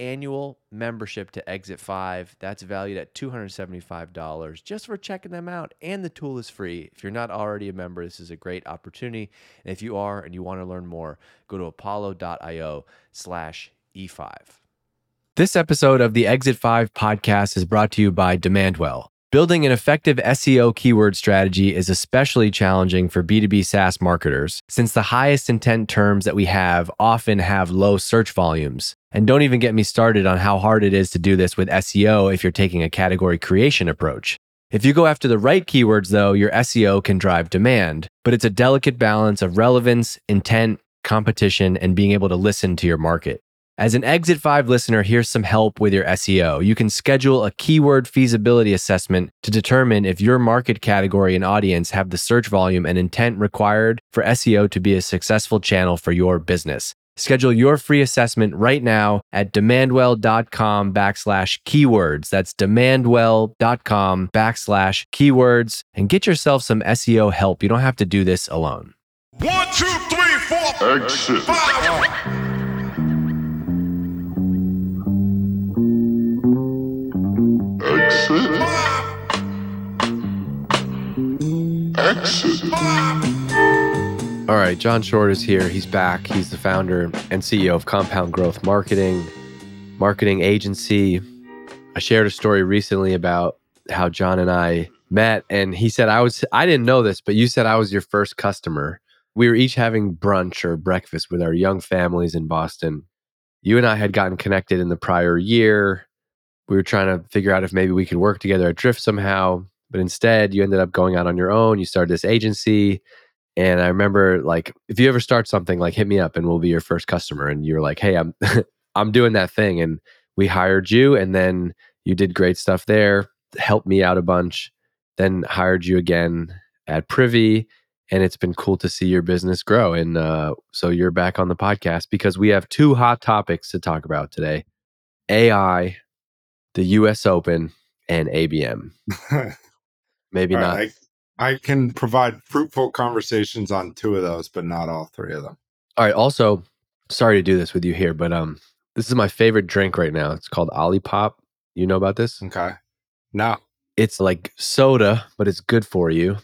annual membership to Exit 5. That's valued at $275 just for checking them out. And the tool is free. If you're not already a member, this is a great opportunity. And if you are and you want to learn more, go to apollo.io slash E5. This episode of the Exit 5 podcast is brought to you by Demandwell. Building an effective SEO keyword strategy is especially challenging for B2B SaaS marketers, since the highest intent terms that we have often have low search volumes. And don't even get me started on how hard it is to do this with SEO if you're taking a category creation approach. If you go after the right keywords, though, your SEO can drive demand, but it's a delicate balance of relevance, intent, competition, and being able to listen to your market. As an Exit 5 listener, here's some help with your SEO. You can schedule a keyword feasibility assessment to determine if your market category and audience have the search volume and intent required for SEO to be a successful channel for your business. Schedule your free assessment right now at demandwell.com backslash keywords. That's demandwell.com backslash keywords and get yourself some SEO help. You don't have to do this alone. One, two, three, four, Exit. five. Exit. Exit. All right, John Short is here. He's back. He's the founder and CEO of Compound Growth Marketing, marketing agency. I shared a story recently about how John and I met and he said I was I didn't know this, but you said I was your first customer. We were each having brunch or breakfast with our young families in Boston. You and I had gotten connected in the prior year. We were trying to figure out if maybe we could work together at Drift somehow, but instead you ended up going out on your own. You started this agency. And I remember like if you ever start something, like hit me up and we'll be your first customer. And you're like, hey, I'm I'm doing that thing. And we hired you and then you did great stuff there, helped me out a bunch, then hired you again at Privy. And it's been cool to see your business grow. And uh, so you're back on the podcast because we have two hot topics to talk about today AI, the US Open, and ABM. Maybe All not. right, I, can provide fruitful conversations on two of those, but not all three of them. All right. Also, sorry to do this with you here, but um, this is my favorite drink right now. It's called Olipop. You know about this? Okay. No. It's like soda, but it's good for you.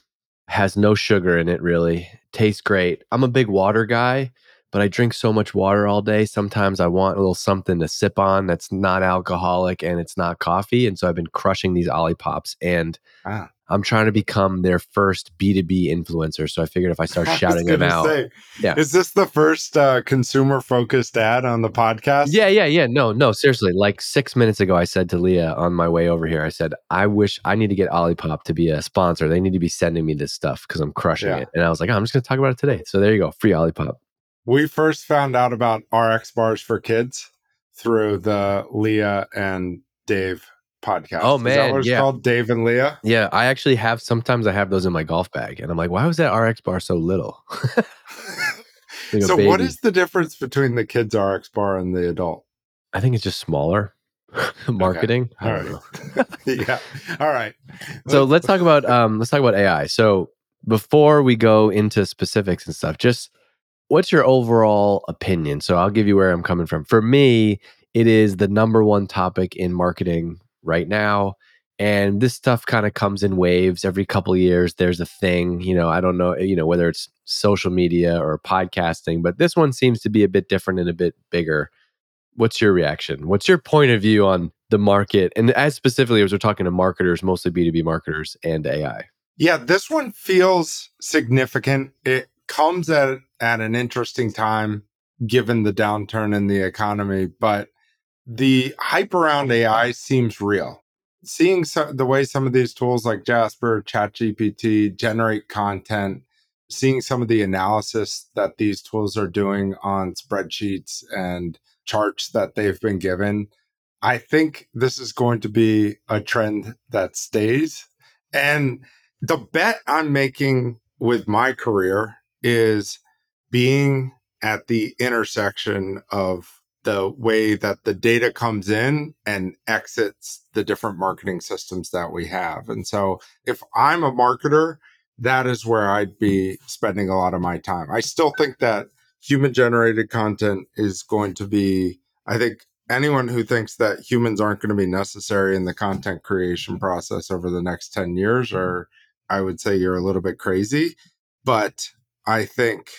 Has no sugar in it, really. Tastes great. I'm a big water guy, but I drink so much water all day. Sometimes I want a little something to sip on that's not alcoholic and it's not coffee. And so I've been crushing these Olipops and Ah. I'm trying to become their first B2B influencer. So I figured if I start I shouting them out. say, Yeah. Is this the first uh, consumer focused ad on the podcast? Yeah, yeah, yeah. No, no, seriously. Like six minutes ago, I said to Leah on my way over here, I said, I wish I need to get Olipop to be a sponsor. They need to be sending me this stuff because I'm crushing Yeah. it. And I was like, oh, I'm just going to talk about it today. So there you go. Free Olipop. We first found out about RX bars for kids through the Leah and Dave podcast. Oh, man, yeah. called? Dave and Leah? Yeah, I actually have, sometimes I have those in my golf bag. And I'm like, why was that RX bar so little? Like so, what is the difference between the kids RX bar and the adult? I think it's just smaller marketing. All right. yeah. All right. so let's talk about um let's talk about AI. So before we go into specifics and stuff, just what's your overall opinion? So I'll give you where I'm coming from. For me, it is the number one topic in marketing right now. And this stuff kind of comes in waves every couple years. There's a thing, you know, I don't know, you know, whether it's social media or podcasting, but this one seems to be a bit different and a bit bigger. What's your reaction? What's your point of view on the market? And as specifically as we're talking to marketers, mostly B2B marketers and AI. Yeah, this one feels significant. It comes at at an interesting time given the downturn in the economy, but the hype around AI seems real. Seeing the way some of these tools like Jasper, ChatGPT generate content, seeing some of the analysis that these tools are doing on spreadsheets and charts that they've been given, I think this is going to be a trend that stays. And the bet I'm making with my career is being at the intersection of the way that the data comes in and exits the different marketing systems that we have. And so if I'm a marketer, that is where I'd be spending a lot of my time. I still think that human generated content is going to be, I think anyone who thinks that humans aren't going to be necessary in the content creation process over the next 10 years, or I would say you're a little bit crazy. But I think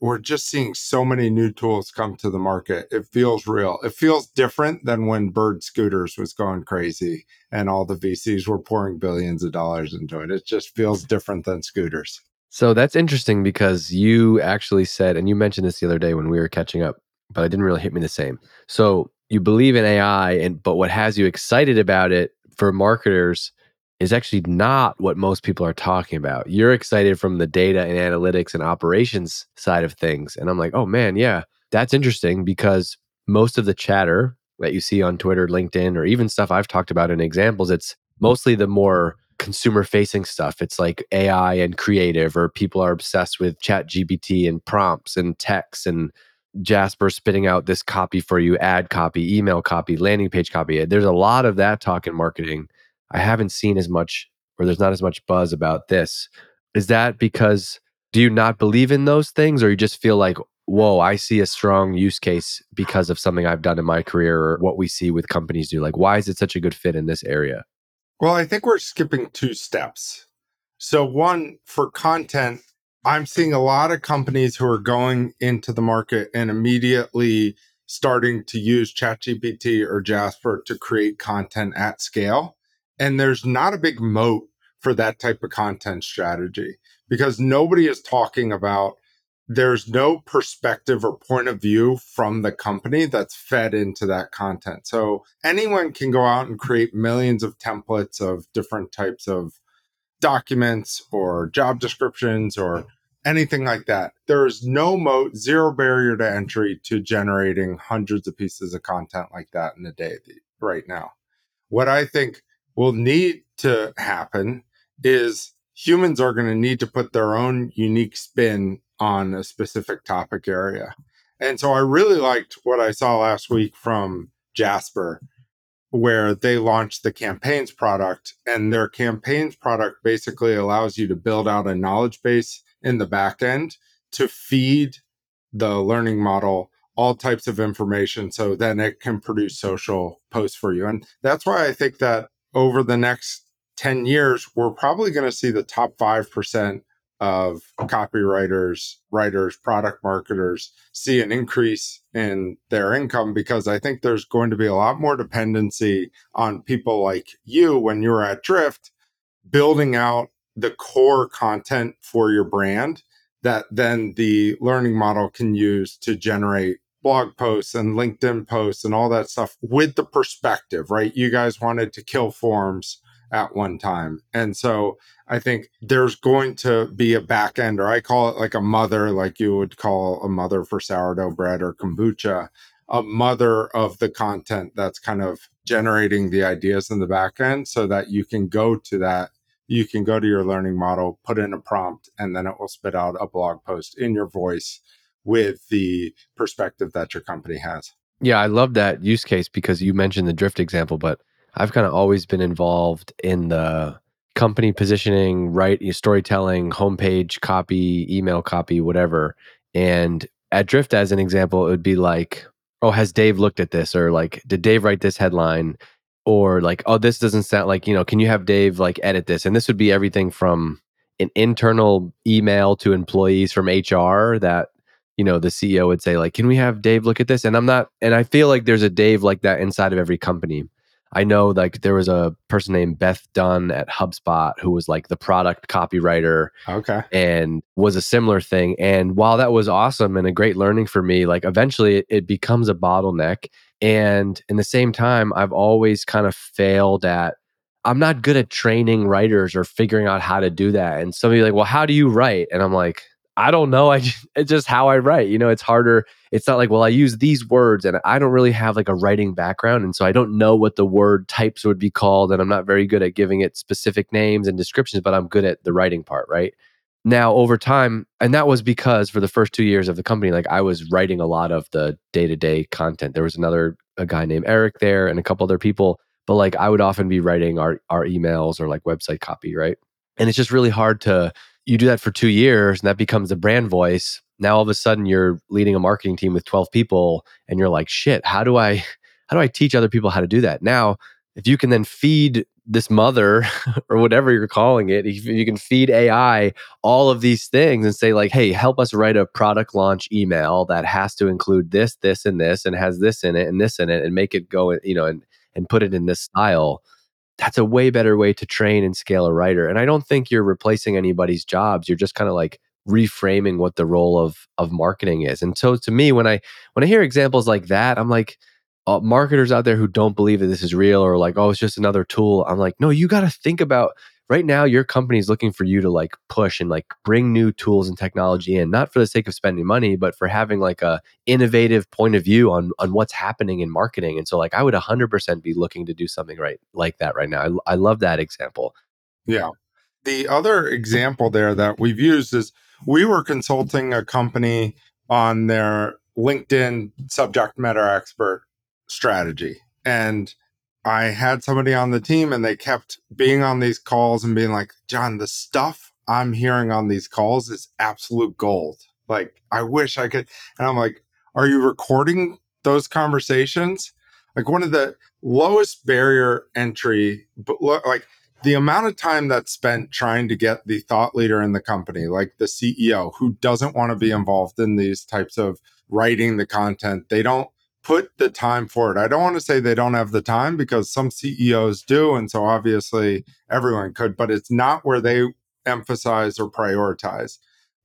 we're just seeing so many new tools come to the market. It feels real. It feels different than when Bird Scooters was going crazy and all the VCs were pouring billions of dollars into it. It just feels different than scooters. So that's interesting because you actually said, and you mentioned this the other day when we were catching up, but it didn't really hit me the same. So you believe in AI, and but what has you excited about it for marketers is actually not what most people are talking about. You're excited from the data and analytics and operations side of things. And I'm like, oh man, yeah, that's interesting because most of the chatter that you see on Twitter, LinkedIn, or even stuff I've talked about in examples, it's mostly the more consumer facing stuff. It's like AI and creative, or people are obsessed with chat GPT and prompts and text and Jasper spitting out this copy for you, ad copy, email copy, landing page copy. There's a lot of that talk in marketing I haven't seen as much, or there's not as much buzz about this. Is that because do you not believe in those things, or you just feel like, whoa, I see a strong use case because of something I've done in my career or what we see with companies do? Like, why is it such a good fit in this area? Well, I think we're skipping two steps. So, one, for content, I'm seeing a lot of companies who are going into the market and immediately starting to use ChatGPT or Jasper to create content at scale. And there's not a big moat for that type of content strategy because nobody is talking about there's no perspective or point of view from the company that's fed into that content. So anyone can go out and create millions of templates of different types of documents or job descriptions or anything like that. There is no moat, zero barrier to entry to generating hundreds of pieces of content like that in a day right now. What I think will need to happen is humans are going to need to put their own unique spin on a specific topic area. And so I really liked what I saw last week from Jasper, where they launched the campaigns product, and their campaigns product basically allows you to build out a knowledge base in the back end to feed the learning model all types of information so then it can produce social posts for you. And that's why I think that over the next 10 years, we're probably going to see the top 5% of copywriters, writers, product marketers see an increase in their income because I think there's going to be a lot more dependency on people like you when you're at Drift building out the core content for your brand that then the learning model can use to generate blog posts and LinkedIn posts and all that stuff with the perspective, right? You guys wanted to kill forms at one time. And so I think there's going to be a back end, or I call it like a mother, like you would call a mother for sourdough bread or kombucha, a mother of the content that's kind of generating the ideas in the back end so that you can go to that. You can go to your learning model, put in a prompt, and then it will spit out a blog post in your voice with the perspective that your company has. Yeah, I love that use case because you mentioned the drift example, but I've kind of always been involved in the company positioning, right? Storytelling, homepage copy, email copy, whatever. And at Drift, as an example, it would be like, oh, has Dave looked at this? Or like, did Dave write this headline? Or like, oh, this doesn't sound like, you know, can you have Dave like edit this? And this would be everything from an internal email to employees from HR that, you know, the CEO would say, like, can we have Dave look at this? And I'm not, and I feel like there's a Dave like that inside of every company. I know like there was a person named Beth Dunn at HubSpot who was like the product copywriter Okay. and was a similar thing. And while that was awesome and a great learning for me, like eventually it, it becomes a bottleneck. And in the same time, I've always kind of failed at I'm not good at training writers or figuring out how to do that. And somebody like, well, how do you write? And I'm like, I don't know. I just, it's just how I write. You know, it's harder. It's not like, well, I use these words and I don't really have like a writing background. And so I don't know what the word types would be called. And I'm not very good at giving it specific names and descriptions, but I'm good at the writing part, right? Now, over time, and that was because for the first two years of the company, like I was writing a lot of the day to day content. There was another a guy named Eric there and a couple other people but like I would often be writing our our emails or like website copy, right? And it's just really hard to you do that for 2 years and that becomes a brand voice. Now all of a sudden you're leading a marketing team with 12 people and you're like, "Shit, how do I how do I teach other people how to do that?" Now, if you can then feed this mother or whatever you're calling it, you can feed AI all of these things and say like, "Hey, help us write a product launch email that has to include this, this and this and has this in it and this in it and make it go, you know, and and put it in this style, that's a way better way to train and scale a writer. And I don't think you're replacing anybody's jobs. You're just kind of like reframing what the role of of marketing is. And so to me, when I when I hear examples like that, I'm like, uh, marketers out there who don't believe that this is real or like, oh, it's just another tool. I'm like, no, you got to think about right now your company is looking for you to like push and like bring new tools and technology in not for the sake of spending money but for having like a innovative point of view on on what's happening in marketing. And so like i would 100% be looking to do something right like that right now. I, I love that example. Yeah. The other example there that we've used is we were consulting a company on their linkedin subject matter expert strategy. And I had somebody on the team and they kept being on these calls and being like, John, the stuff I'm hearing on these calls is absolute gold. Like, I wish I could. And I'm like, are you recording those conversations? Like, one of the lowest barrier entry, but like the amount of time that's spent trying to get the thought leader in the company, like the CEO, who doesn't want to be involved in these types of writing the content, they don't put the time for it. I don't want to say they don't have the time because some CEOs do. And so obviously everyone could, but it's not where they emphasize or prioritize.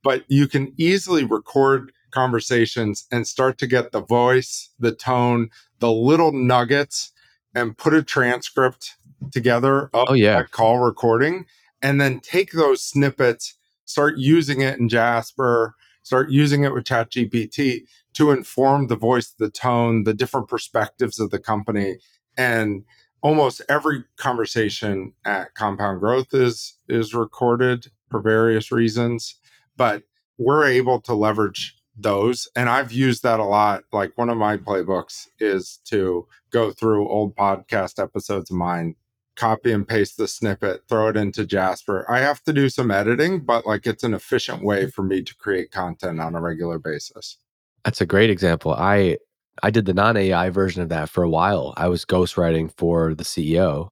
But you can easily record conversations and start to get the voice, the tone, the little nuggets, and put a transcript together of oh, yeah. that call recording. And then take those snippets, start using it in Jasper, start using it with ChatGPT to inform the voice, the tone, the different perspectives of the company. And almost every conversation at Compound Growth is is recorded for various reasons, but we're able to leverage those and I've used that a lot. Like one of my playbooks is to go through old podcast episodes of mine, copy and paste the snippet, throw it into Jasper. I have to do some editing, but like it's an efficient way for me to create content on a regular basis. That's a great example. I I did the non AI version of that for a while. I was ghostwriting for the CEO,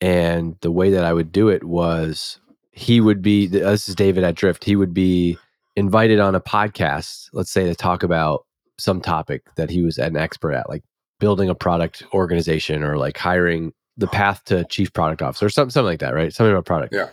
and the way that I would do it was he would be. This is David at Drift. He would be invited on a podcast, let's say, to talk about some topic that he was an expert at, like building a product organization or like hiring the path to chief product officer or something, something like that, right? Something about product. Yeah.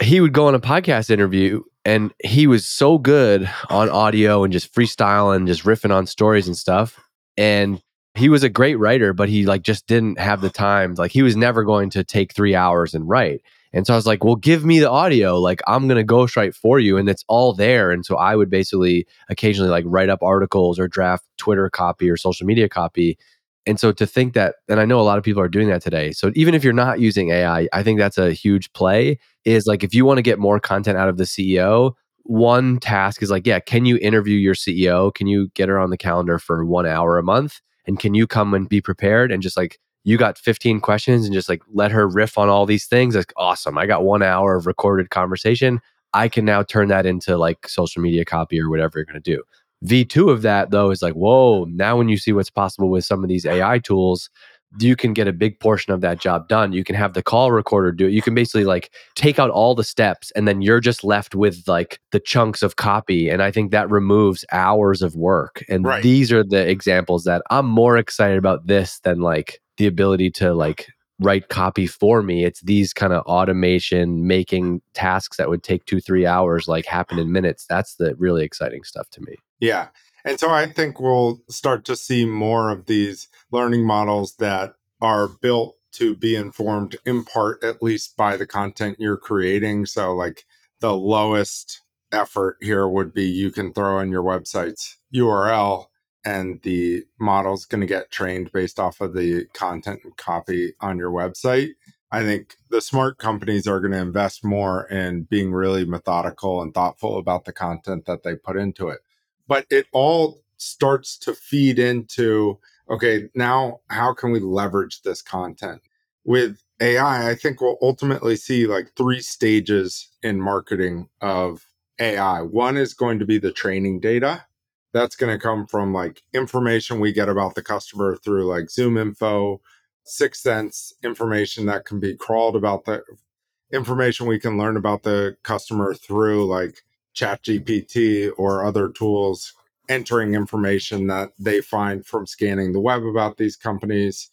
He would go on a podcast interview and he was so good on audio and just freestyle and just riffing on stories and stuff. And he was a great writer but he like just didn't have the time. Like he was never going to take three hours and write. And so i was like well give me the audio. Like i'm gonna ghostwrite for you and it's all there. And so i would basically occasionally like write up articles or draft twitter copy or social media copy and so to think that and i know a lot of people are doing that today. So even if you're not using ai i think that's a huge play is like if you want to get more content out of the ceo one task is like yeah can you interview your ceo can you get her on the calendar for one hour a month? And can you come and be prepared and just like you got 15 questions and just like let her riff on all these things? Like awesome. I got one hour of recorded conversation. I can now turn that into like social media copy or whatever you're going to do V2 of that, though, is like, whoa, now when you see what's possible with some of these AI tools, you can get a big portion of that job done. You can have the call recorder do it. You can basically like take out all the steps and then you're just left with like the chunks of copy. And I think that removes hours of work. And Right. these are the examples that I'm more excited about this than like the ability to like write copy for me. It's these kind of automation making tasks that would take two, three hours like happen in minutes. That's the really exciting stuff to me. Yeah. And so I think we'll start to see more of these learning models that are built to be informed in part, at least by the content you're creating. So, like, the lowest effort here would be you can throw in your website's URL and the model's going to get trained based off of the content and copy on your website. I think the smart companies are going to invest more in being really methodical and thoughtful about the content that they put into it. But it all starts to feed into okay now how can we leverage this content? With ai i think we'll ultimately see like three stages in marketing of ai one is going to be the training data that's going to come from like information we get about the customer through like ZoomInfo sixth sense information that can be crawled about the information we can learn about the customer through like chat gpt or other tools entering information that they find from scanning the web about these companies.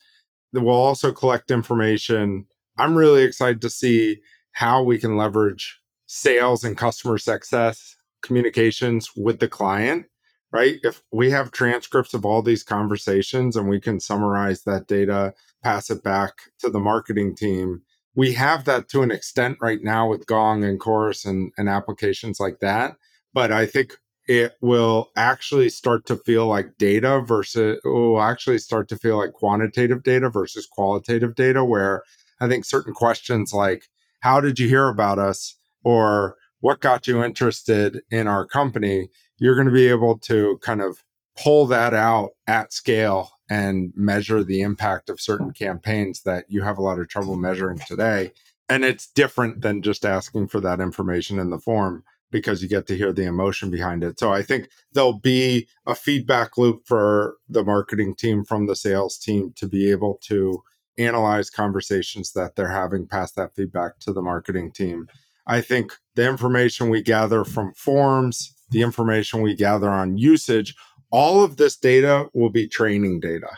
We'll also collect information. I'm really excited to see how we can leverage sales and customer success communications with the client right if we have transcripts of all these conversations and we can summarize that data pass it back to the marketing team we have that to an extent right now with Gong and Chorus and, and applications like that. But I think it will actually start to feel like data versus, it will actually start to feel like quantitative data versus qualitative data, where I think certain questions like, how did you hear about us? Or what got you interested in our company? You're going to be able to kind of pull that out at scale and measure the impact of certain campaigns that you have a lot of trouble measuring today. And it's different than just asking for that information in the form because you get to hear the emotion behind it. So I think there'll be a feedback loop for the marketing team from the sales team to be able to analyze conversations that they're having, pass that feedback to the marketing team. I think the information we gather from forms, the information we gather on usage, all of this data will be training data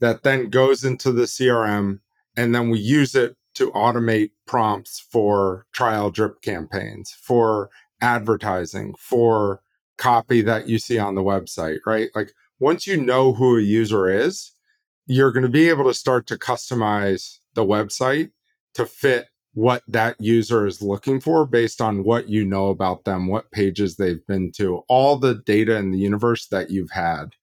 that then goes into the CRM and then we use it to automate prompts for trial drip campaigns, for advertising, for copy that you see on the website, right? Like once you know who a user is, you're going to be able to start to customize the website to fit what that user is looking for based on what you know about them, what pages they've been to, all the data in the universe that you've had.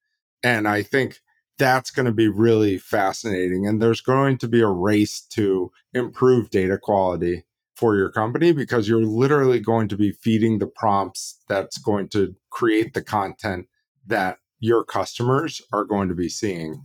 And I think that's going to be really fascinating. And there's going to be a race to improve data quality for your company because you're literally going to be feeding the prompts that's going to create the content that your customers are going to be seeing.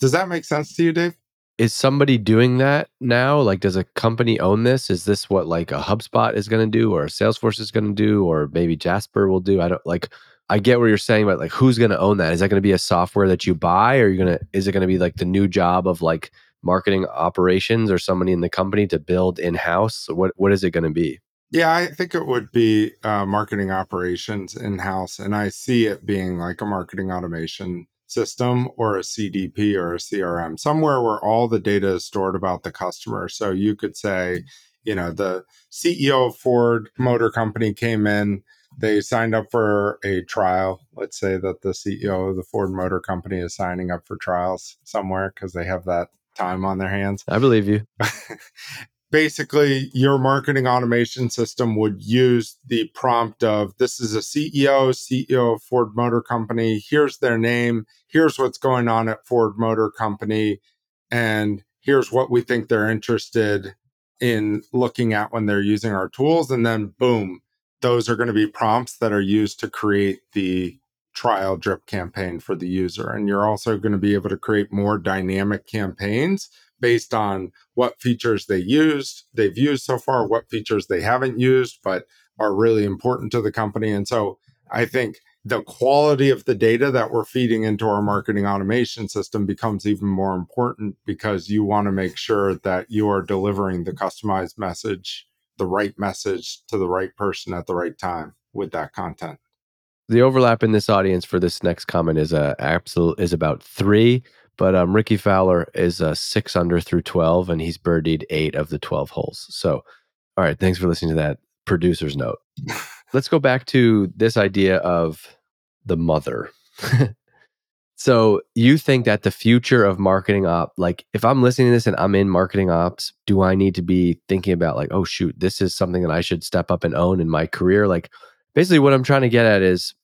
Does that make sense to you, Dave? Is somebody doing that now? Like, does a company own this? Is this what like a HubSpot is going to do, or Salesforce is going to do, or maybe Jasper will do? I don't like. I get what you're saying, but like, who's going to own that? Is that going to be a software that you buy, or you're you gonna? Is it going to be like the new job of like marketing operations or somebody in the company to build in house? What What is it going to be? Yeah, I think it would be uh, marketing operations in house. And I see it being like a marketing automation system or a CDP or a CRM, somewhere where all the data is stored about the customer. So you could say, mm. you know, the CEO of Ford Motor Company came in, they signed up for a trial. Let's say that the CEO of the Ford Motor Company is signing up for trials somewhere because they have that time on their hands I believe you. basically your marketing automation system would use the prompt of this is a CEO, CEO of Ford Motor Company. Here's their name. Here's what's going on at Ford Motor Company. And here's what we think they're interested in looking at when they're using our tools. And then boom, those are going to be prompts that are used to create the trial drip campaign for the user. And you're also going to be able to create more dynamic campaigns based on what features they used, they've used so far, what features they haven't used, but are really important to the company. And so I think the quality of the data that we're feeding into our marketing automation system becomes even more important because you want to make sure that you are delivering the customized message, the right message to the right person at the right time with that content. The overlap in this audience for this next comment is a absolute is about three, but um, Rickie Fowler is a six under through twelve, and he's birdied eight of the twelve holes. So, all right, thanks for listening to that producer's note. Let's go back to this idea of the mother. so you think that the future of marketing op, like if I'm listening to this and I'm in marketing ops, do I need to be thinking about like, oh shoot, this is something that I should step up and own in my career? Like basically what I'm trying to get at is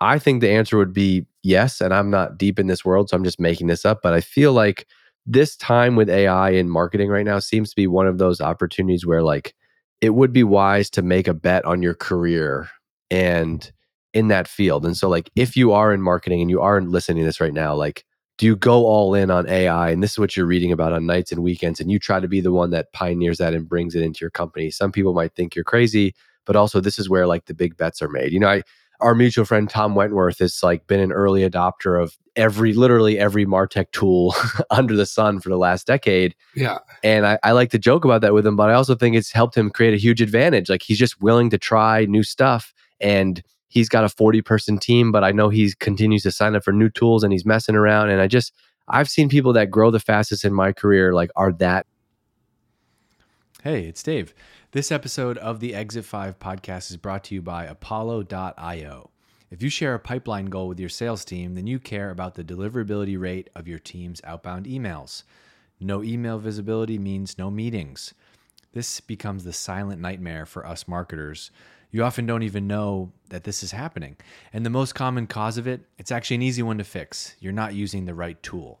I think the answer would be yes. And I'm not deep in this world, so I'm just making this up. But I feel like this time with AI in marketing right now seems to be one of those opportunities where like it would be wise to make a bet on your career and in that field. And so like if you are in marketing and you are listening to this right now, like do you go all in on AI? And this is what you're reading about on nights and weekends, and you try to be the one that pioneers that and brings it into your company. Some people might think you're crazy, but also this is where like the big bets are made. You know, I our mutual friend Tom Wentworth has like been an early adopter of every literally every Martech tool under the sun for the last decade. Yeah. And I, I like to joke about that with him, but I also think it's helped him create a huge advantage. Like he's just willing to try new stuff and he's got a 40 person team, but I know he continues to sign up for new tools and he's messing around. And I just I've seen people that grow the fastest in my career like are that Hey, it's Dave. This episode of the Exit 5 podcast is brought to you by Apollo.io. If you share a pipeline goal with your sales team, then you care about the deliverability rate of your team's outbound emails. No email visibility means no meetings. This becomes the silent nightmare for us marketers. You often don't even know that this is happening. And the most common cause of it, it's actually an easy one to fix. You're not using the right tool.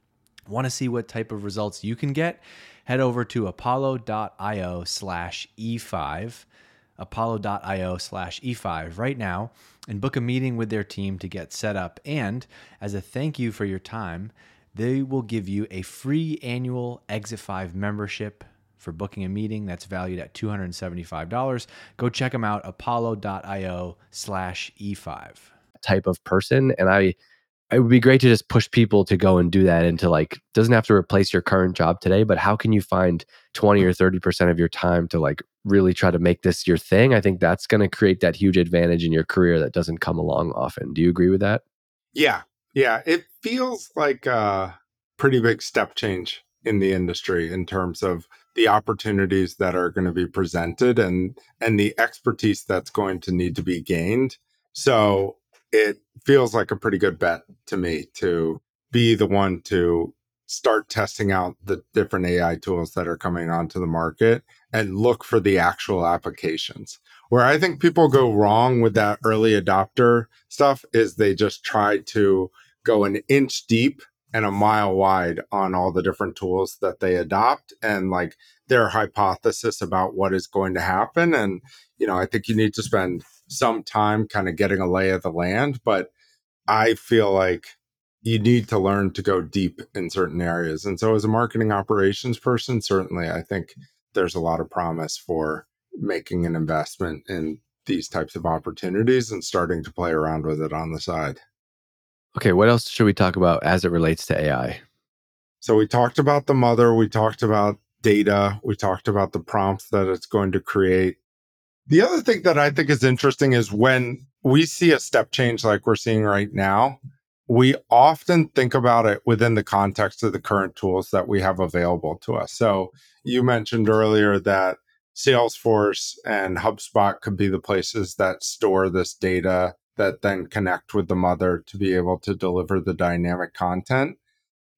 Want to see what type of results you can get? Head over to apollo.io slash E5 apollo.io slash e5 right now and book a meeting with their team to get set up. And as a thank you for your time, they will give you a free annual Exit 5 membership for booking a meeting that's valued at $275. Go check them out, apollo.io slash e5. Type of person. And I, it would be great to just push people to go and do that and to like doesn't have to replace your current job today but how can you find 20 or 30% of your time to like really try to make this your thing, I think that's going to create that huge advantage in your career that doesn't come along often. Do you agree with that? Yeah. Yeah. It feels like a pretty big step change in the industry in terms of the opportunities that are going to be presented and and the expertise that's going to need to be gained. So it feels like a pretty good bet to me to be the one to start testing out the different AI tools that are coming onto the market and look for the actual applications. Where I think people go wrong with that early adopter stuff is they just try to go an inch deep and a mile wide on all the different tools that they adopt and like their hypothesis about what is going to happen. And, you know, I think you need to spend some time kind of getting a lay of the land. But I feel like you need to learn to go deep in certain areas. And so, as a marketing operations person, certainly I think there's a lot of promise for making an investment in these types of opportunities and starting to play around with it on the side. Okay, what else should we talk about as it relates to AI? So, we talked about the mother, we talked about data, we talked about the prompts that it's going to create. The other thing that I think is interesting is when we see a step change like we're seeing right now, we often think about it within the context of the current tools that we have available to us. So you mentioned earlier that Salesforce and HubSpot could be the places that store this data that then connect with the mother to be able to deliver the dynamic content.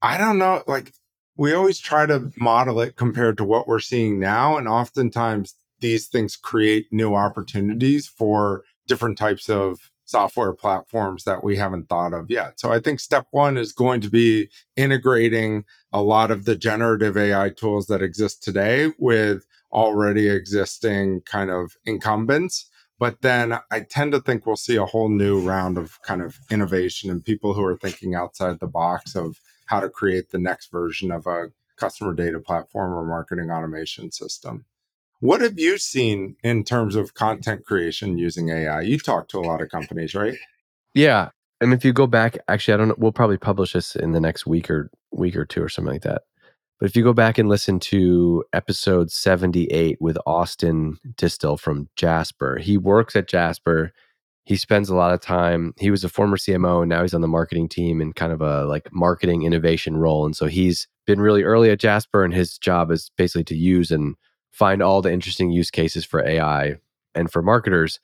I don't know, like we always try to model it compared to what we're seeing now. And oftentimes these things create new opportunities for different types of software platforms that we haven't thought of yet. So I think step one is going to be integrating a lot of the generative AI tools that exist today with already existing kind of incumbents. But then I tend to think we'll see a whole new round of kind of innovation and people who are thinking outside the box of how to create the next version of a customer data platform or marketing automation system. What have you seen in terms of content creation using AI? You talk to a lot of companies, right? Yeah. And if you go back, actually, I don't know, we'll probably publish this in the next week or week or two or something like that. But if you go back and listen to episode 78 with Austin Distel from Jasper, he works at Jasper. He spends a lot of time. He was a former CMO and now he's on the marketing team in kind of a like marketing innovation role. And so he's been really early at Jasper and his job is basically to use and find all the interesting use cases for AI and for marketers.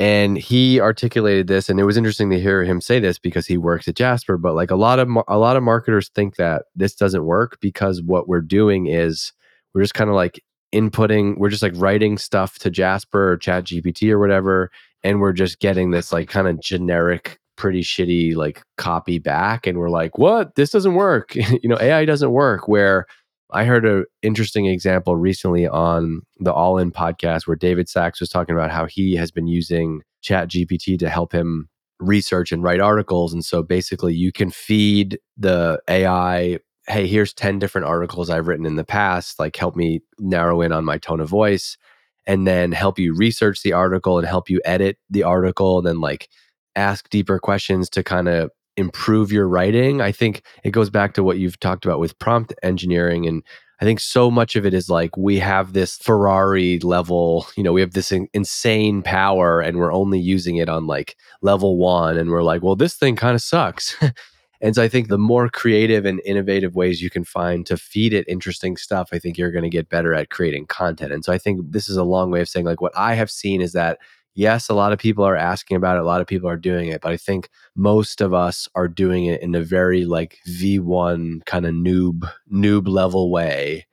And he articulated this, and it was interesting to hear him say this because he works at Jasper. But like a lot of a lot of marketers think that this doesn't work because what we're doing is we're just kind of like inputting, we're just like writing stuff to Jasper or Chat GPT or whatever, and we're just getting this like kind of generic, pretty shitty like copy back, and we're like, what? This doesn't work. you know, AI doesn't work. Where I heard an interesting example recently on the All In podcast where David Sacks was talking about how he has been using Chat GPT to help him research and write articles. And so basically, you can feed the AI, hey, here's 10 different articles I've written in the past, like help me narrow in on my tone of voice, and then help you research the article and help you edit the article, and then like ask deeper questions to kind of improve your writing. I think it goes back to what you've talked about with prompt engineering. And I think so much of it is like we have this Ferrari level, you know, we have this in- insane power and we're only using it on like level one. And we're like, well, this thing kind of sucks. and so I think the more creative and innovative ways you can find to feed it interesting stuff, I think you're going to get better at creating content. And so I think this is a long way of saying like what I have seen is that yes, a lot of people are asking about it, a lot of people are doing it, but I think most of us are doing it in a very like V1 kind of noob noob level way.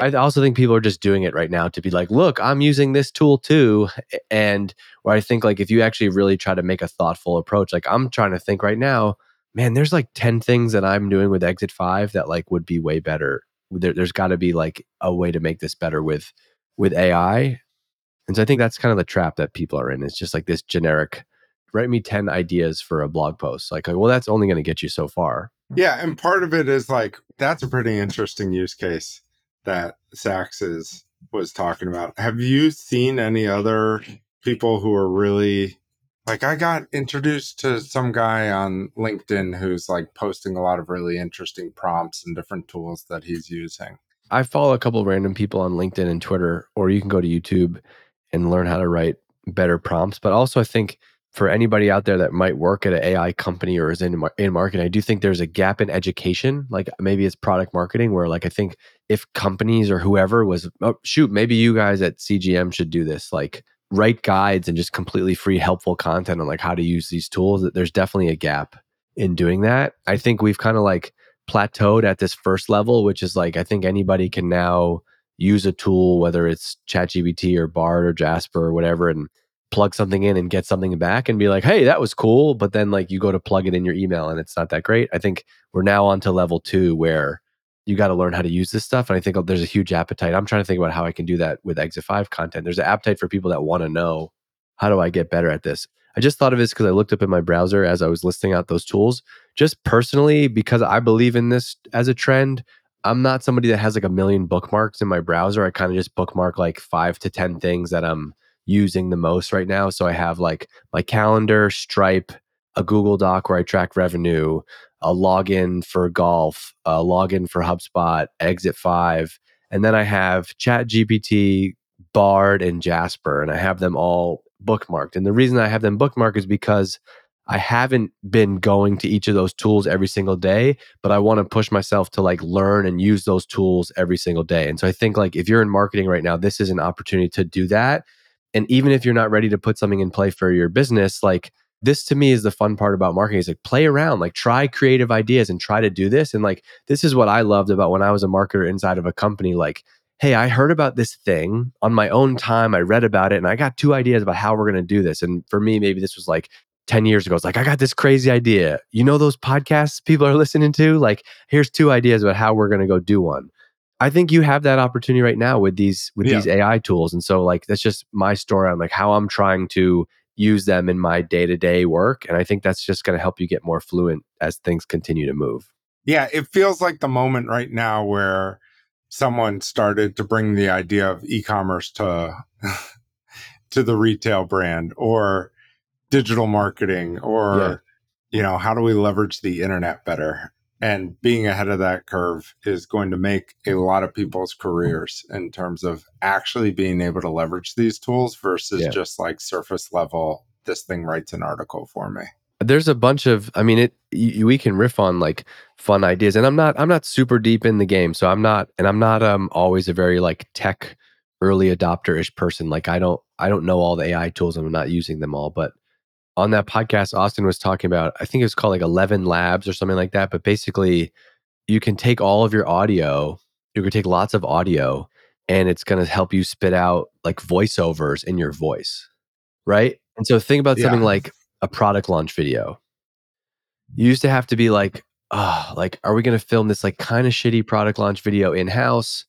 I also think people are just doing it right now to be like, look, I'm using this tool too. And where I think like if you actually really try to make a thoughtful approach, like I'm trying to think right now, man, there's like 10 things that I'm doing with Exit 5 that like would be way better. There, there's got to be like a way to make this better with with AI. And so I think that's kind of the trap that people are in. It's just like this generic, write me 10 ideas for a blog post. Like, well, that's only going to get you so far. Yeah. And part of it is like, that's a pretty interesting use case that is, was talking about. Have you seen any other people who are really like I got introduced to some guy on LinkedIn who's like posting a lot of really interesting prompts and different tools that he's using. I follow a couple random people on LinkedIn and Twitter, or you can go to YouTube and learn how to write better prompts. But also, I think for anybody out there that might work at an AI company or is in in marketing, I do think there's a gap in education. Like maybe it's product marketing, where like I think if companies or whoever was oh, shoot, maybe you guys at CGM should do this. Like write guides and just completely free helpful content on like how to use these tools. There's definitely a gap in doing that. I think we've kind of like plateaued at this first level, which is like I think anybody can now use a tool, whether it's ChatGPT or Bard or Jasper or whatever, and plug something in and get something back and be like, hey, that was cool. But then like you go to plug it in your email and it's not that great. I think we're now on to level two where you got to learn how to use this stuff. And I think oh, there's a huge appetite. I'm trying to think about how I can do that with Exit 5 content. There's an appetite for people that want to know how do I get better at this? I just thought of this because I looked up in my browser as I was listing out those tools. Just personally, because I believe in this as a trend, I'm not somebody that has like a million bookmarks in my browser. I kind of just bookmark like five to 10 things that I'm using the most right now. So I have like my calendar, Stripe, a Google Doc where I track revenue, a login for golf, a login for HubSpot, Exit 5. And then I have Chat GPT, Bard, and Jasper, and I have them all bookmarked. And the reason I have them bookmarked is because I haven't been going to each of those tools every single day, but I want to push myself to like learn and use those tools every single day. And so I think like if you're in marketing right now, this is an opportunity to do that. And even if you're not ready to put something in play for your business, like this to me is the fun part about marketing is like play around, like try creative ideas and try to do this. And like this is what I loved about when I was a marketer inside of a company. Like, hey, I heard about this thing on my own time. I read about it and I got two ideas about how we're going to do this. And for me, maybe this was like 10 years ago, it's like, I got this crazy idea. You know, those podcasts people are listening to? Like, here's two ideas about how we're going to go do one. I think you have that opportunity right now with these with Yeah. these AI tools. And so like that's just my story on like how I'm trying to use them in my day-to-day work. And I think that's just going to help you get more fluent as things continue to move. Yeah, it feels like the moment right now where someone started to bring the idea of e-commerce to to the retail brand or digital marketing or Yeah. you know, how do we leverage the internet better? And being ahead of that curve is going to make a lot of people's careers in terms of actually being able to leverage these tools versus Yeah. just like surface level this thing writes an article for me. there's a bunch of i mean it y- we can riff on like fun ideas and i'm not i'm not super deep in the game so i'm not and i'm not um always a very like tech early adopter-ish person like i don't i don't know all the ai tools and i'm not using them all but on that podcast austin was talking about i think it was called like 11 labs or something like that but basically you can take all of your audio you can take lots of audio and it's going to help you spit out like voiceovers in your voice right and so think about something Yeah. like a product launch video. You used to have to be like, oh, like, are we going to film this like kind of shitty product launch video in house?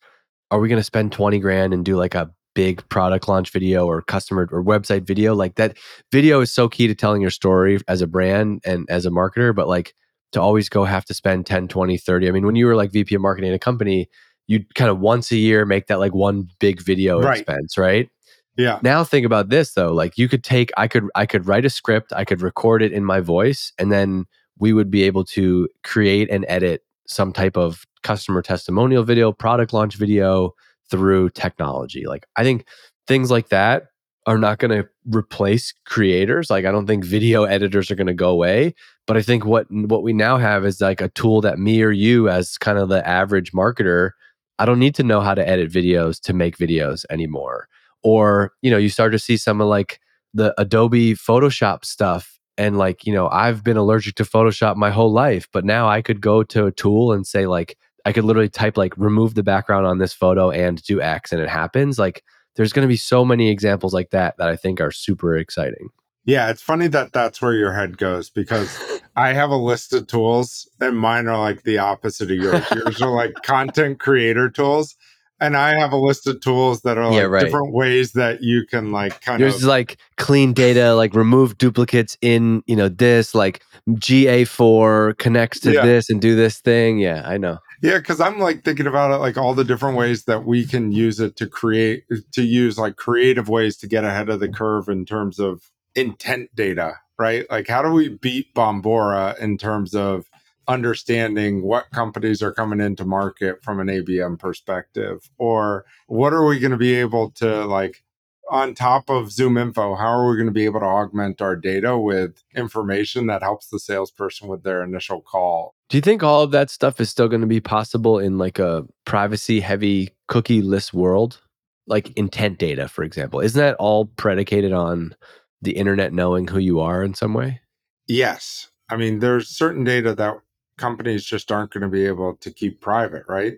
Are we going to spend 20 grand and do like a big product launch video or customer or website video? Like that video is so key to telling your story as a brand and as a marketer, but like to always go have to spend 10, 20, 30. I mean, when you were like VP of marketing in a company, you'd kind of once a year make that like one big video Right. expense, right? Yeah. now think about this though like you could take i could i could write a script i could record it in my voice and then we would be able to create and edit some type of customer testimonial video product launch video through technology like i think things like that are not going to replace creators like i don't think video editors are going to go away but i think what what we now have is like a tool that me or you as kind of the average marketer i don't need to know how to edit videos to make videos anymore. Or you know you start to see some of like the adobe photoshop stuff and like you know i've been allergic to photoshop my whole life but now i could go to a tool and say like i could literally type like remove the background on this photo and do x and it happens like there's going to be so many examples like that that i think are super exciting Yeah, it's funny that that's where your head goes because I have a list of tools and mine are like the opposite of yours. yours are like content creator tools. And I have a list of tools that are like Yeah, right. different ways that you can like kind yours of is like clean data like remove duplicates in you know this like ga4 connects to Yeah. this and do this thing yeah i know Yeah, because I'm like thinking about it like all the different ways that we can use it to create to use like creative ways to get ahead of the curve in terms of intent data, right? Like how do we beat Bombora in terms of understanding what companies are coming into market from an ABM perspective? Or what are we going to be able to like on top of ZoomInfo, how are we going to be able to augment our data with information that helps the salesperson with their initial call? Do you think all of that stuff is still going to be possible in like a privacy heavy cookie less world? Like intent data, for example. Isn't that all predicated on the internet knowing who you are in some way? Yes. I mean, there's certain data that companies just aren't going to be able to keep private, right?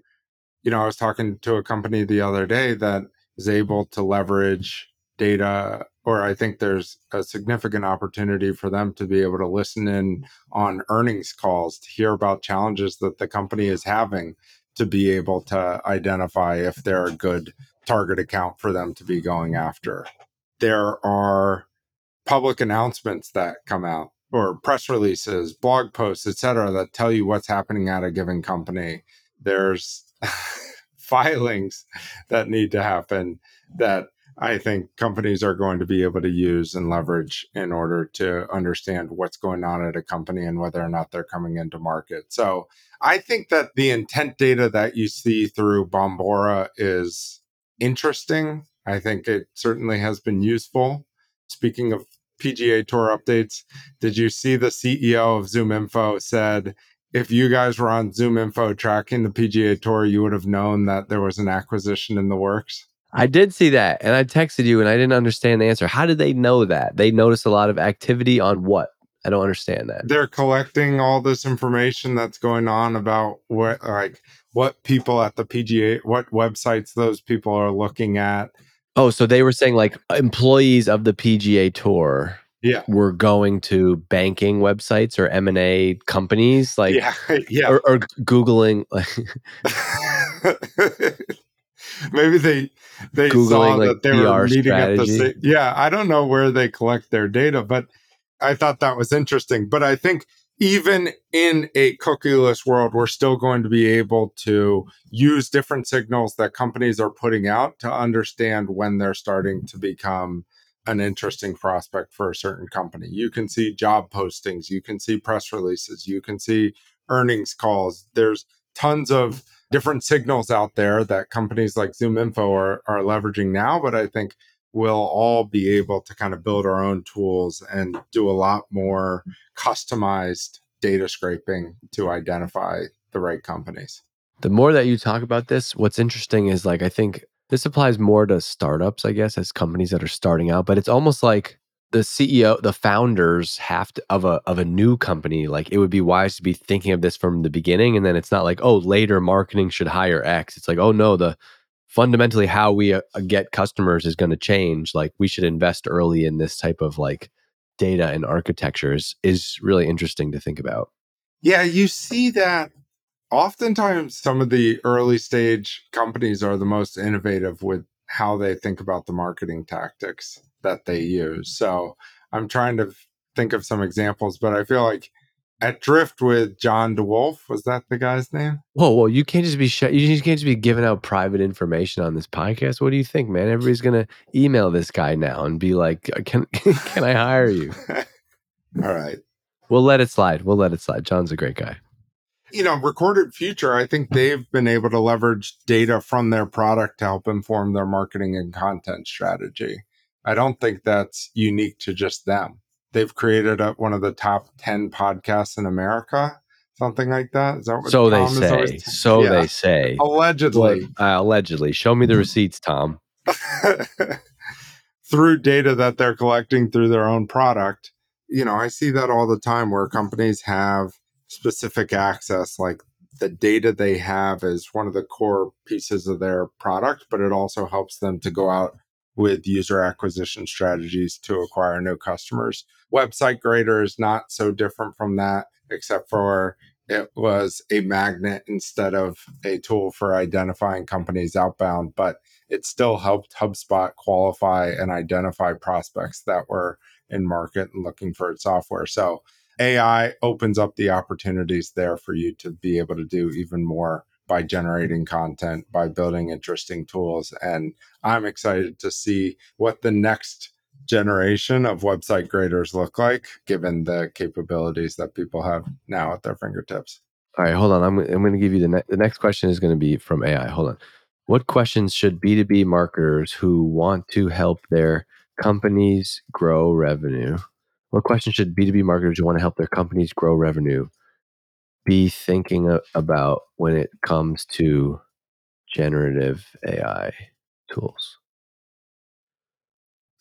You know, I was talking to a company the other day that is able to leverage data, or I think there's a significant opportunity for them to be able to listen in on earnings calls to hear about challenges that the company is having to be able to identify if they're a good target account for them to be going after. There are public announcements that come out or press releases, blog posts, etc., that tell you what's happening at a given company. There's filings that need to happen that I think companies are going to be able to use and leverage in order to understand what's going on at a company and whether or not they're coming into market. So I think that the intent data that you see through Bombora is interesting. I think it certainly has been useful. Speaking of PGA Tour updates, did you see the CEO of ZoomInfo said if you guys were on ZoomInfo tracking the PGA Tour, you would have known that there was an acquisition in the works? I did see that and I texted you and I didn't understand the answer. How did they know that? They noticed a lot of activity on what? I don't understand that. They're collecting all this information that's going on about what like what people at the PGA what websites those people are looking at. Oh, so they were saying like employees of the PGA Tour Yeah. were going to banking websites or M and A companies, like yeah. Yeah. or, or googling like Maybe they they Googling, saw like, that they were PR meeting at the strategy. yeah. I don't know where they collect their data, but I thought that was interesting. But I think even in a cookieless world, we're still going to be able to use different signals that companies are putting out to understand when they're starting to become an interesting prospect for a certain company. You can see job postings, you can see press releases, you can see earnings calls. There's tons of different signals out there that companies like ZoomInfo are, are leveraging now, but I think we'll all be able to kind of build our own tools and do a lot more customized data scraping to identify the right companies. the more that you talk about this, what's interesting is like I think this applies more to startups, I guess, as companies that are starting out. But it's almost like the CEO, the founders have to of a of a new company. Like it would be wise to be thinking of this from the beginning, and then it's not like oh later marketing should hire X. It's like oh no the fundamentally how we uh, get customers is going to change. Like we should invest early in this type of like data and architectures is really interesting to think about. Yeah, you see that oftentimes some of the early stage companies are the most innovative with how they think about the marketing tactics that they use. So I'm trying to think of some examples, but I feel like at Drift with John DeWolf, was that the guy's name? Whoa, whoa! You can't just be sh- you just can't just be giving out private information on this podcast. What do you think, man? Everybody's gonna email this guy now and be like, uh, "Can can I hire you?" All right. We'll let it slide. We'll let it slide. John's a great guy. you know, Recorded Future, I think they've been able to leverage data from their product to help inform their marketing and content strategy. I don't think that's unique to just them. They've created a, one of the top 10 podcasts in America, something like that. Is that what So they Tom is say. So Yeah. they say. Allegedly. Uh, allegedly. Show me the receipts, Tom. through data that they're collecting through their own product. You know, I see that all the time where companies have specific access, like the data they have is one of the core pieces of their product, but it also helps them to go out with user acquisition strategies to acquire new customers. Website Grader is not so different from that, except for it was a magnet instead of a tool for identifying companies outbound, but it still helped HubSpot qualify and identify prospects that were in market and looking for its software. So AI opens up the opportunities there for you to be able to do even more by generating content, by building interesting tools. And I'm excited to see what the next generation of website graders look like, given the capabilities that people have now at their fingertips. All right, hold on. I'm, I'm going to give you the, ne- the next question is going to be from AI. Hold on. What questions should B2B marketers who want to help their companies grow revenue? What questions should B2B marketers who want to help their companies grow revenue be thinking about when it comes to generative AI tools?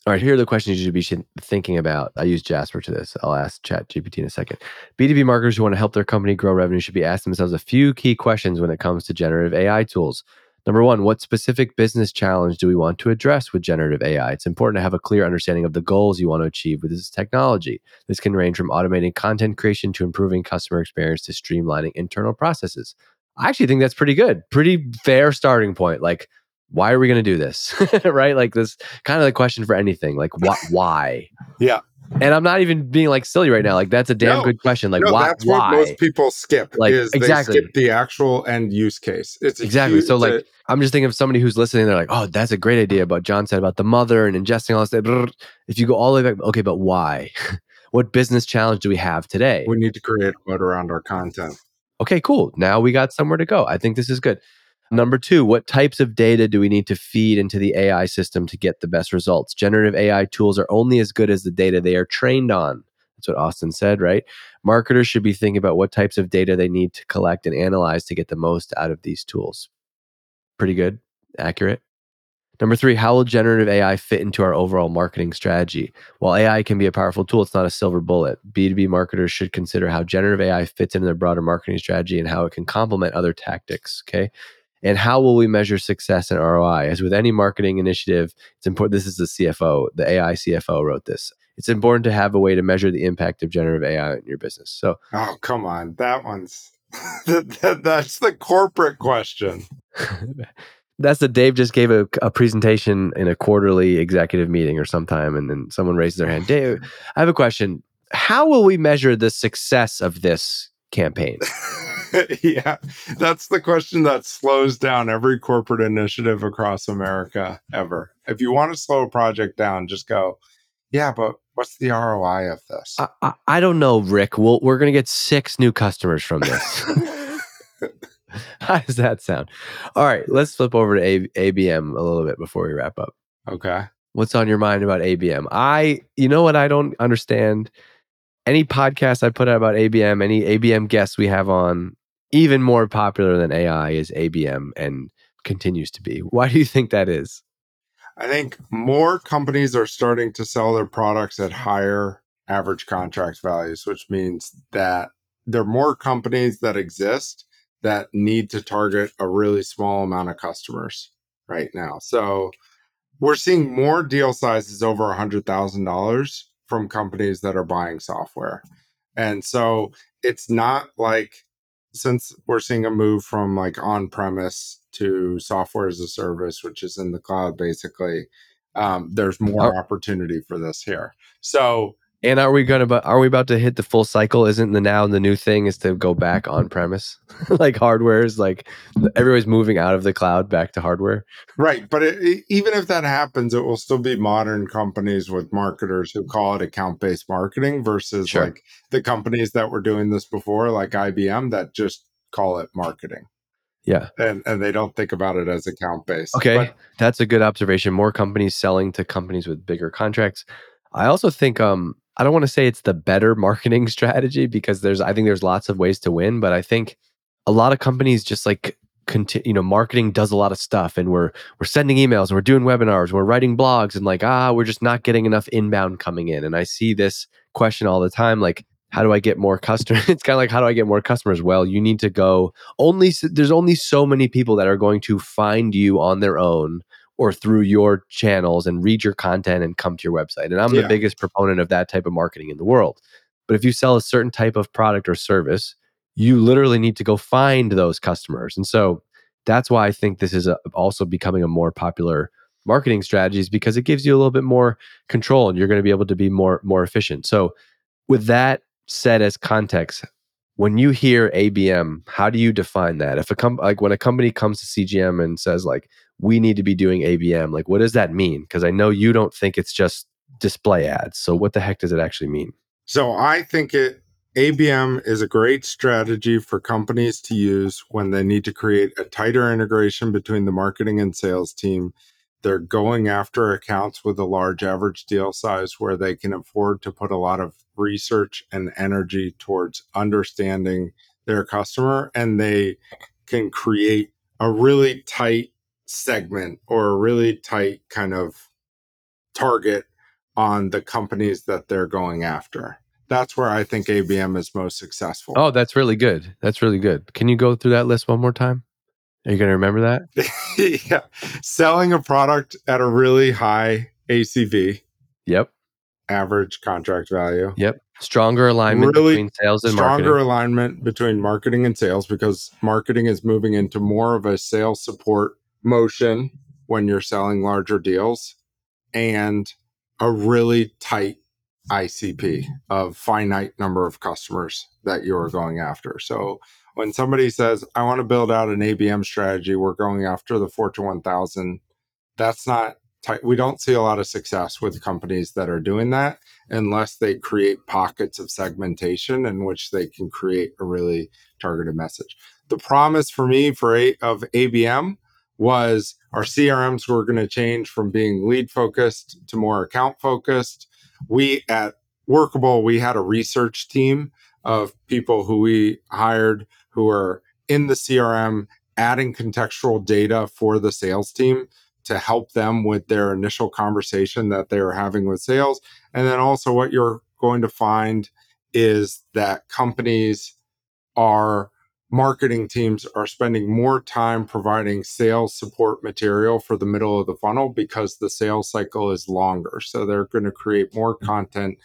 All right, here are the questions you should be thinking about. I use Jasper to this. I'll ask ChatGPT in a second. B2B marketers who want to help their company grow revenue should be asking themselves a few key questions when it comes to generative AI tools. Number one, what specific business challenge do we want to address with generative AI? It's important to have a clear understanding of the goals you want to achieve with this technology. This can range from automating content creation to improving customer experience to streamlining internal processes. I actually think that's pretty good. Pretty fair starting point. Like, why are we going to do this? right? Like, this kind of the question for anything. Like, wh- why? Yeah. And I'm not even being like silly right now. Like, that's a damn No. good question. Like, no, why? that's why? what most people skip. Like, is exactly. they skip the actual end use case. It's Exactly. huge- So, like, I'm just thinking of somebody who's listening. They're like, "Oh, that's a great idea." But John said about the mother and ingesting all this. If you go all the way back, okay, but why? what business challenge do we have today? we need to create a moat around our content. Okay, cool. Now we got somewhere to go. I think this is good. Number two, what types of data do we need to feed into the AI system to get the best results? Generative AI tools are only as good as the data they are trained on. That's what Austin said, right? Marketers should be thinking about what types of data they need to collect and analyze to get the most out of these tools. Pretty good, accurate. Number three, how will generative AI fit into our overall marketing strategy? While AI can be a powerful tool, it's not a silver bullet. B2B marketers should consider how generative AI fits into their broader marketing strategy and how it can complement other tactics. Okay. And how will we measure success and ROI? As with any marketing initiative, it's important. This is the CFO, the AI CFO wrote this. it's important to have a way to measure the impact of generative AI in your business. So, oh, come on. That one's that, that, that's the corporate question. that's the Dave just gave a, a, presentation in a quarterly executive meeting or sometime, and then someone raises their hand. Dave, I have a question. How will we measure the success of this campaign? yeah, that's the question that slows down every corporate initiative across America ever. If you want to slow a project down, just go, yeah, but what's the ROI of this? I, I, I don't know, Rick. We'll, we're going to get six new customers from this. How does that sound? All right, let's flip over to a- ABM a little bit before we wrap up. Okay. What's on your mind about ABM? I, you know what I don't understand? Any podcast I put out about ABM, any ABM guests we have on, even more popular than AI is ABM and continues to be. Why do you think that is? I think more companies are starting to sell their products at higher average contract values, which means that there are more companies that exist that need to target a really small amount of customers right now. So we're seeing more deal sizes over $100,000 from companies that are buying software. And so it's not like since we're seeing a move from like on premise to software as a service, which is in the cloud basically, um, there's more oh. opportunity for this here. So and are we gonna? Are we about to hit the full cycle? Isn't the now the new thing is to go back on premise, like hardware is like everybody's moving out of the cloud back to hardware. Right, but it, even if that happens, it will still be modern companies with marketers who call it account based marketing versus sure. like the companies that were doing this before, like IBM, that just call it marketing. Yeah. And and they don't think about it as account based. Okay. But, That's a good observation. More companies selling to companies with bigger contracts. I also think um I don't want to say it's the better marketing strategy because there's I think there's lots of ways to win, but I think a lot of companies just like continue, you know, marketing does a lot of stuff and we're we're sending emails and we're doing webinars, we're writing blogs and like ah, we're just not getting enough inbound coming in. And I see this question all the time like how do I get more customers? it's kind of like how do I get more customers? Well, you need to go only there's only so many people that are going to find you on their own or through your channels and read your content and come to your website. And I'm yeah. the biggest proponent of that type of marketing in the world. But if you sell a certain type of product or service, you literally need to go find those customers. And so that's why I think this is a, also becoming a more popular marketing strategies because it gives you a little bit more control and you're going to be able to be more more efficient. So with that said as context, when you hear ABM, how do you define that? If a com- like when a company comes to CGM and says like we need to be doing ABM, like what does that mean? Because I know you don't think it's just display ads. So what the heck does it actually mean? So I think it ABM is a great strategy for companies to use when they need to create a tighter integration between the marketing and sales team. They're going after accounts with a large average deal size where they can afford to put a lot of research and energy towards understanding their customer and they can create a really tight segment or a really tight kind of target on the companies that they're going after. That's where I think ABM is most successful. Oh, that's really good. That's really good. Can you go through that list one more time? Are you going to remember that? yeah. Selling a product at a really high ACV. Yep average contract value. Yep. Stronger alignment really between sales and stronger marketing. alignment between marketing and sales because marketing is moving into more of a sales support motion when you're selling larger deals and a really tight ICP of finite number of customers that you are going after. So when somebody says, I want to build out an ABM strategy, we're going after the Fortune 1000, that's not tight. we don't see a lot of success with companies that are doing that unless they create pockets of segmentation in which they can create a really targeted message. The promise for me for a, of ABM was our CRMs were going to change from being lead focused to more account focused. We at Workable, we had a research team of people who we hired who are in the CRM adding contextual data for the sales team to help them with their initial conversation that they are having with sales. And then also, what you're going to find is that companies are marketing teams are spending more time providing sales support material for the middle of the funnel because the sales cycle is longer. So they're going to create more mm-hmm. content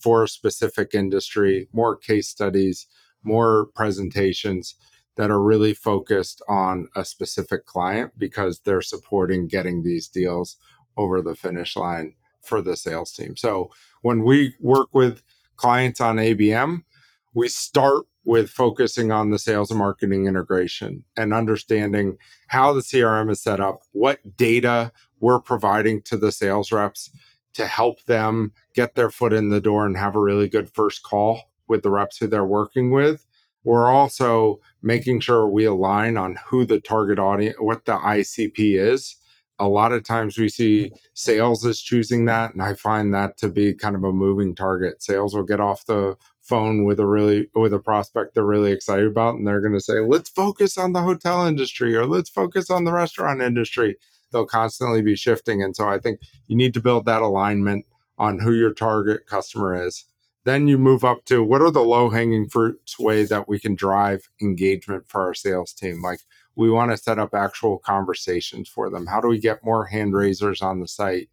for a specific industry, more case studies, more presentations that are really focused on a specific client because they're supporting getting these deals over the finish line for the sales team. So when we work with clients on ABM, we start with focusing on the sales and marketing integration and understanding how the CRM is set up, what data we're providing to the sales reps to help them get their foot in the door and have a really good first call with the reps who they're working with. We're also making sure we align on who the target audience, what the ICP is. A lot of times we see sales is choosing that, and I find that to be kind of a moving target. Sales will get off the phone with a really with a prospect they're really excited about and they're going to say let's focus on the hotel industry or let's focus on the restaurant industry. They'll constantly be shifting and so i think you need to build that alignment on who your target customer is. Then you move up to what are the low hanging fruits way that we can drive engagement for our sales team? Like we want to set up actual conversations for them. How do we get more hand raisers on the site?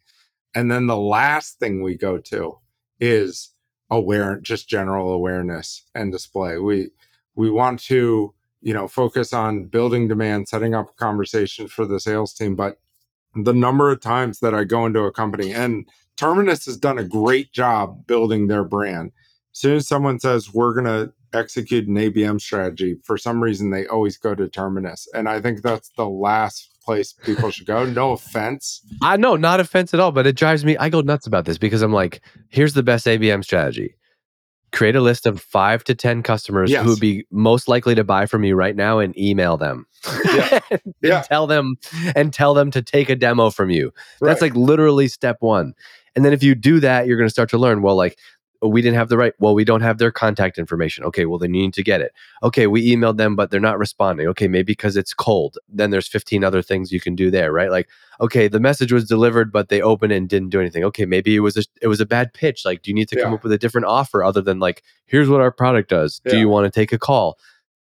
And then the last thing we go to is aware just general awareness and display. We we want to you know focus on building demand setting up conversation for the sales team but the number of times that i go into a company and terminus has done a great job building their brand. As soon as someone says we're going to execute an abm strategy for some reason they always go to terminus and i think that's the last place people should go. No offense. I know, not offense at all, but it drives me. I go nuts about this because I'm like, here's the best ABM strategy. Create a list of five to 10 customers Yes. who would be most likely to buy from you right now and email them. Yeah. and Yeah. tell them and tell them to take a demo from you. That's Right. like literally step one. And then if you do that, you're going to start to learn, well, like, oh, we didn't have the right, well, we don't have their contact information. Okay, well, then you need to get it. Okay, we emailed them, but they're not responding. Okay, maybe because it's cold. Then there's 15 other things you can do there, right? Like, okay, the message was delivered, but they opened it and didn't do anything. Okay, maybe it was a, it was a bad pitch. Like, do you need to come up with a different offer other than like, here's what our product does. Do you want to take a call?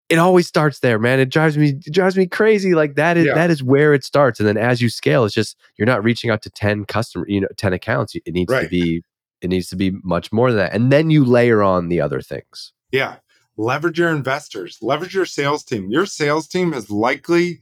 It always starts there, man. It drives me it drives me crazy. Like that is Yeah. that is where it starts, and then as you scale, it's just you're not reaching out to ten customer, you know, ten accounts. It needs to be it needs to be much more than that, and then you layer on the other things. Yeah. Leverage your investors, leverage your sales team. Your sales team is likely,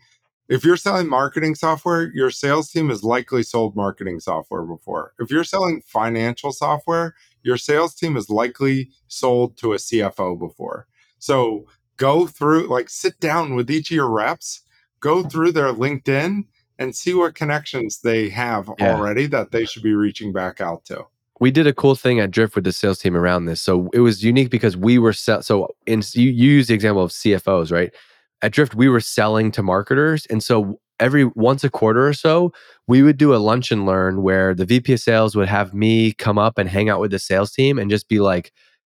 if you're selling marketing software, your sales team has likely sold marketing software before. If you're selling financial software, your sales team is likely sold to a CFO before. So go through, like, sit down with each of your reps, go through their LinkedIn and see what connections they have Yeah. already that they should be reaching back out to. We did a cool thing at Drift with the sales team around this. So it was unique because we were sell- so in you, you use the example of CFOs, right? At Drift, we were selling to marketers, and so every once a quarter or so, we would do a lunch and learn where the VP of sales would have me come up and hang out with the sales team and just be like,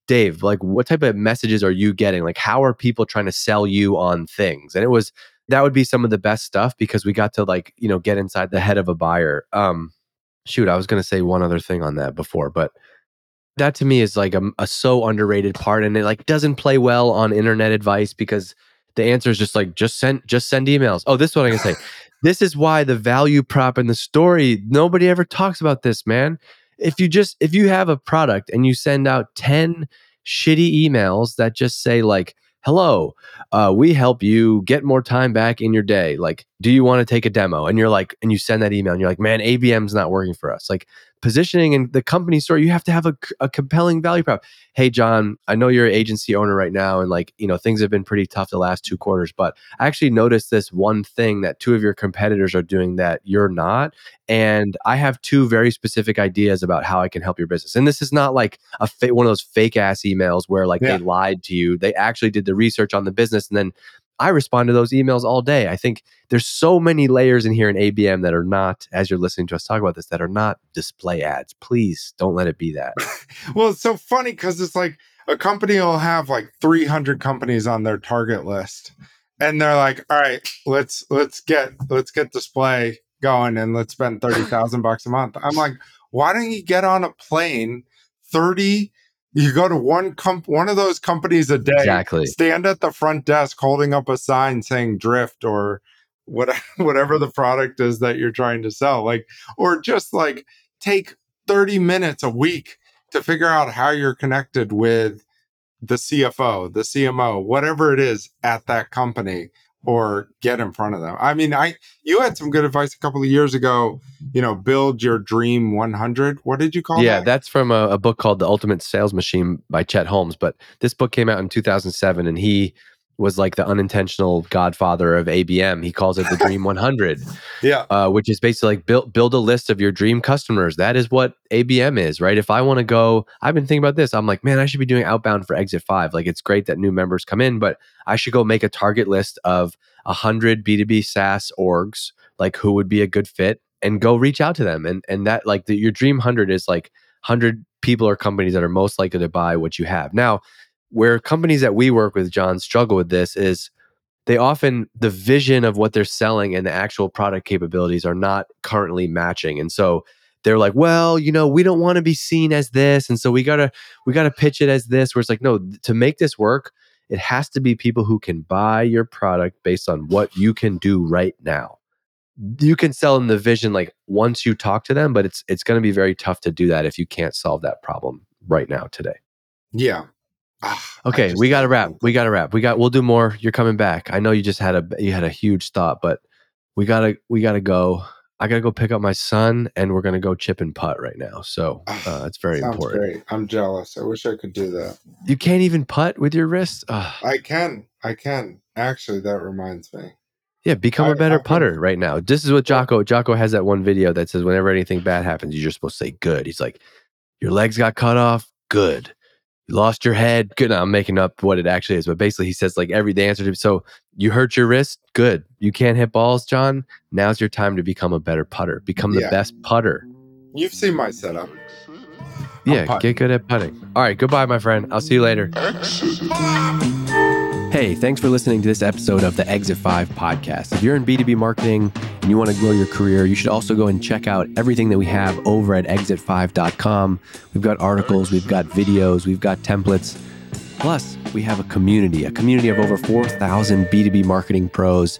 Dave, like what type of messages are you getting? Like how are people trying to sell you on things? And it was that would be some of the best stuff because we got to like, you know, get inside the head of a buyer. Um shoot, I was going to say one other thing on that before, but that to me is like a, a so underrated part and it like doesn't play well on internet advice because the answer is just like just send just send emails. Oh, this is what I'm going to say. this is why the value prop in the story nobody ever talks about this, man. If you just if you have a product and you send out 10 shitty emails that just say like hello uh, we help you get more time back in your day. Like do you want to take a demo? And you're like and you send that email and you're like man abm's not working for us. Like positioning and the company story you have to have a, a compelling value prop. Hey john i know you're an agency owner right now and like you know things have been pretty tough the last two quarters but i actually noticed this one thing that two of your competitors are doing that you're not and i have two very specific ideas about how i can help your business. And this is not like a fa- one of those fake ass emails where like Yeah. they lied to you. They actually did the research on the business and then I respond to those emails all day. I think there's so many layers in here in ABM that are not, as you're listening to us talk about this, that are not display ads. Please don't let it be that. Well, it's so funny because it's like a company will have like 300 companies on their target list, and they're like, "All right, let's let's get let's get display going and let's spend thirty thousand bucks a month." I'm like, "Why don't you get on a plane, 30 You go to one comp one of those companies a day. Exactly. Stand at the front desk holding up a sign saying drift or what whatever the product is that you're trying to sell. Like or just like take 30 minutes a week to figure out how you're connected with the CFO, the CMO, whatever it is at that company or get in front of them. I mean, I you had some good advice a couple of years ago, you know, build your dream 100. What did you call it? yeah, that? that's from a, a book called The Ultimate Sales Machine by Chet Holmes. But this book came out in 2007, and he was like the unintentional godfather of ABM. He calls it the Dream 100, yeah. uh, which is basically like build build a list of your dream customers. That is what ABM is, right? If I want to go, I've been thinking about this. I'm like, man, I should be doing outbound for Exit Five. Like, it's great that new members come in, but I should go make a target list of a hundred B2B SaaS orgs, like who would be a good fit, and go reach out to them. And and that like the, your dream hundred is like hundred people or companies that are most likely to buy what you have. Now, where companies that we work with, John, struggle with this is they often the vision of what they're selling and the actual product capabilities are not currently matching. And so they're like, well, you know, we don't want to be seen as this. And so we gotta we gotta pitch it as this, where it's like, no, to make this work, it has to be people who can buy your product based on what you can do right now. You can sell them the vision like once you talk to them, but it's it's gonna be very tough to do that if you can't solve that problem right now today. Yeah. Ah, Okay, we got to wrap. We got to wrap. We got. We'll do more. You're coming back. I know you just had a you had a huge thought, but we gotta we gotta go. I gotta go pick up my son, and we're gonna go chip and putt right now. So uh, it's very Sounds important. great. I'm jealous. I wish I could do that. You can't even putt with your wrist. Ugh. I can. I can. Actually, that reminds me. yeah, become I- a better I putter right now. This is what Jocko Jocko has that one video that says whenever anything bad happens, you're just supposed to say good. He's like, your legs got cut off. Good. You lost your head. Good. Now, I'm making up what it actually is, but basically he says like every the answer to so you hurt your wrist. Good. You can't hit balls, John. Now's your time to become a better putter. Become the Yeah. best putter. You've seen my setup. Yeah, get good at putting. All right, goodbye, my friend. I'll see you later. Hey, thanks for listening to this episode of the Exit 5 podcast. If you're in B2B marketing and you want to grow your career, you should also go and check out everything that we have over at exit5.com. We've got articles, we've got videos, we've got templates. Plus, we have a community, a community of over 4,000 B2B marketing pros.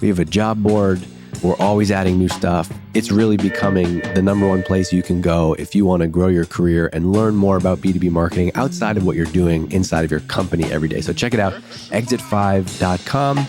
We have a job board. We're always adding new stuff. It's really becoming the number one place you can go if you want to grow your career and learn more about B2B marketing outside of what you're doing inside of your company every day. So check it out, exit5.com.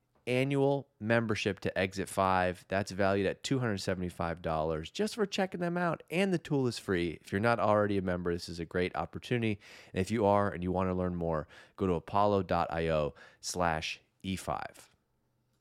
annual membership to Exit 5. That's valued at $275 just for checking them out. And the tool is free. If you're not already a member, this is a great opportunity. And if you are and you want to learn more, go to apollo.io slash E5.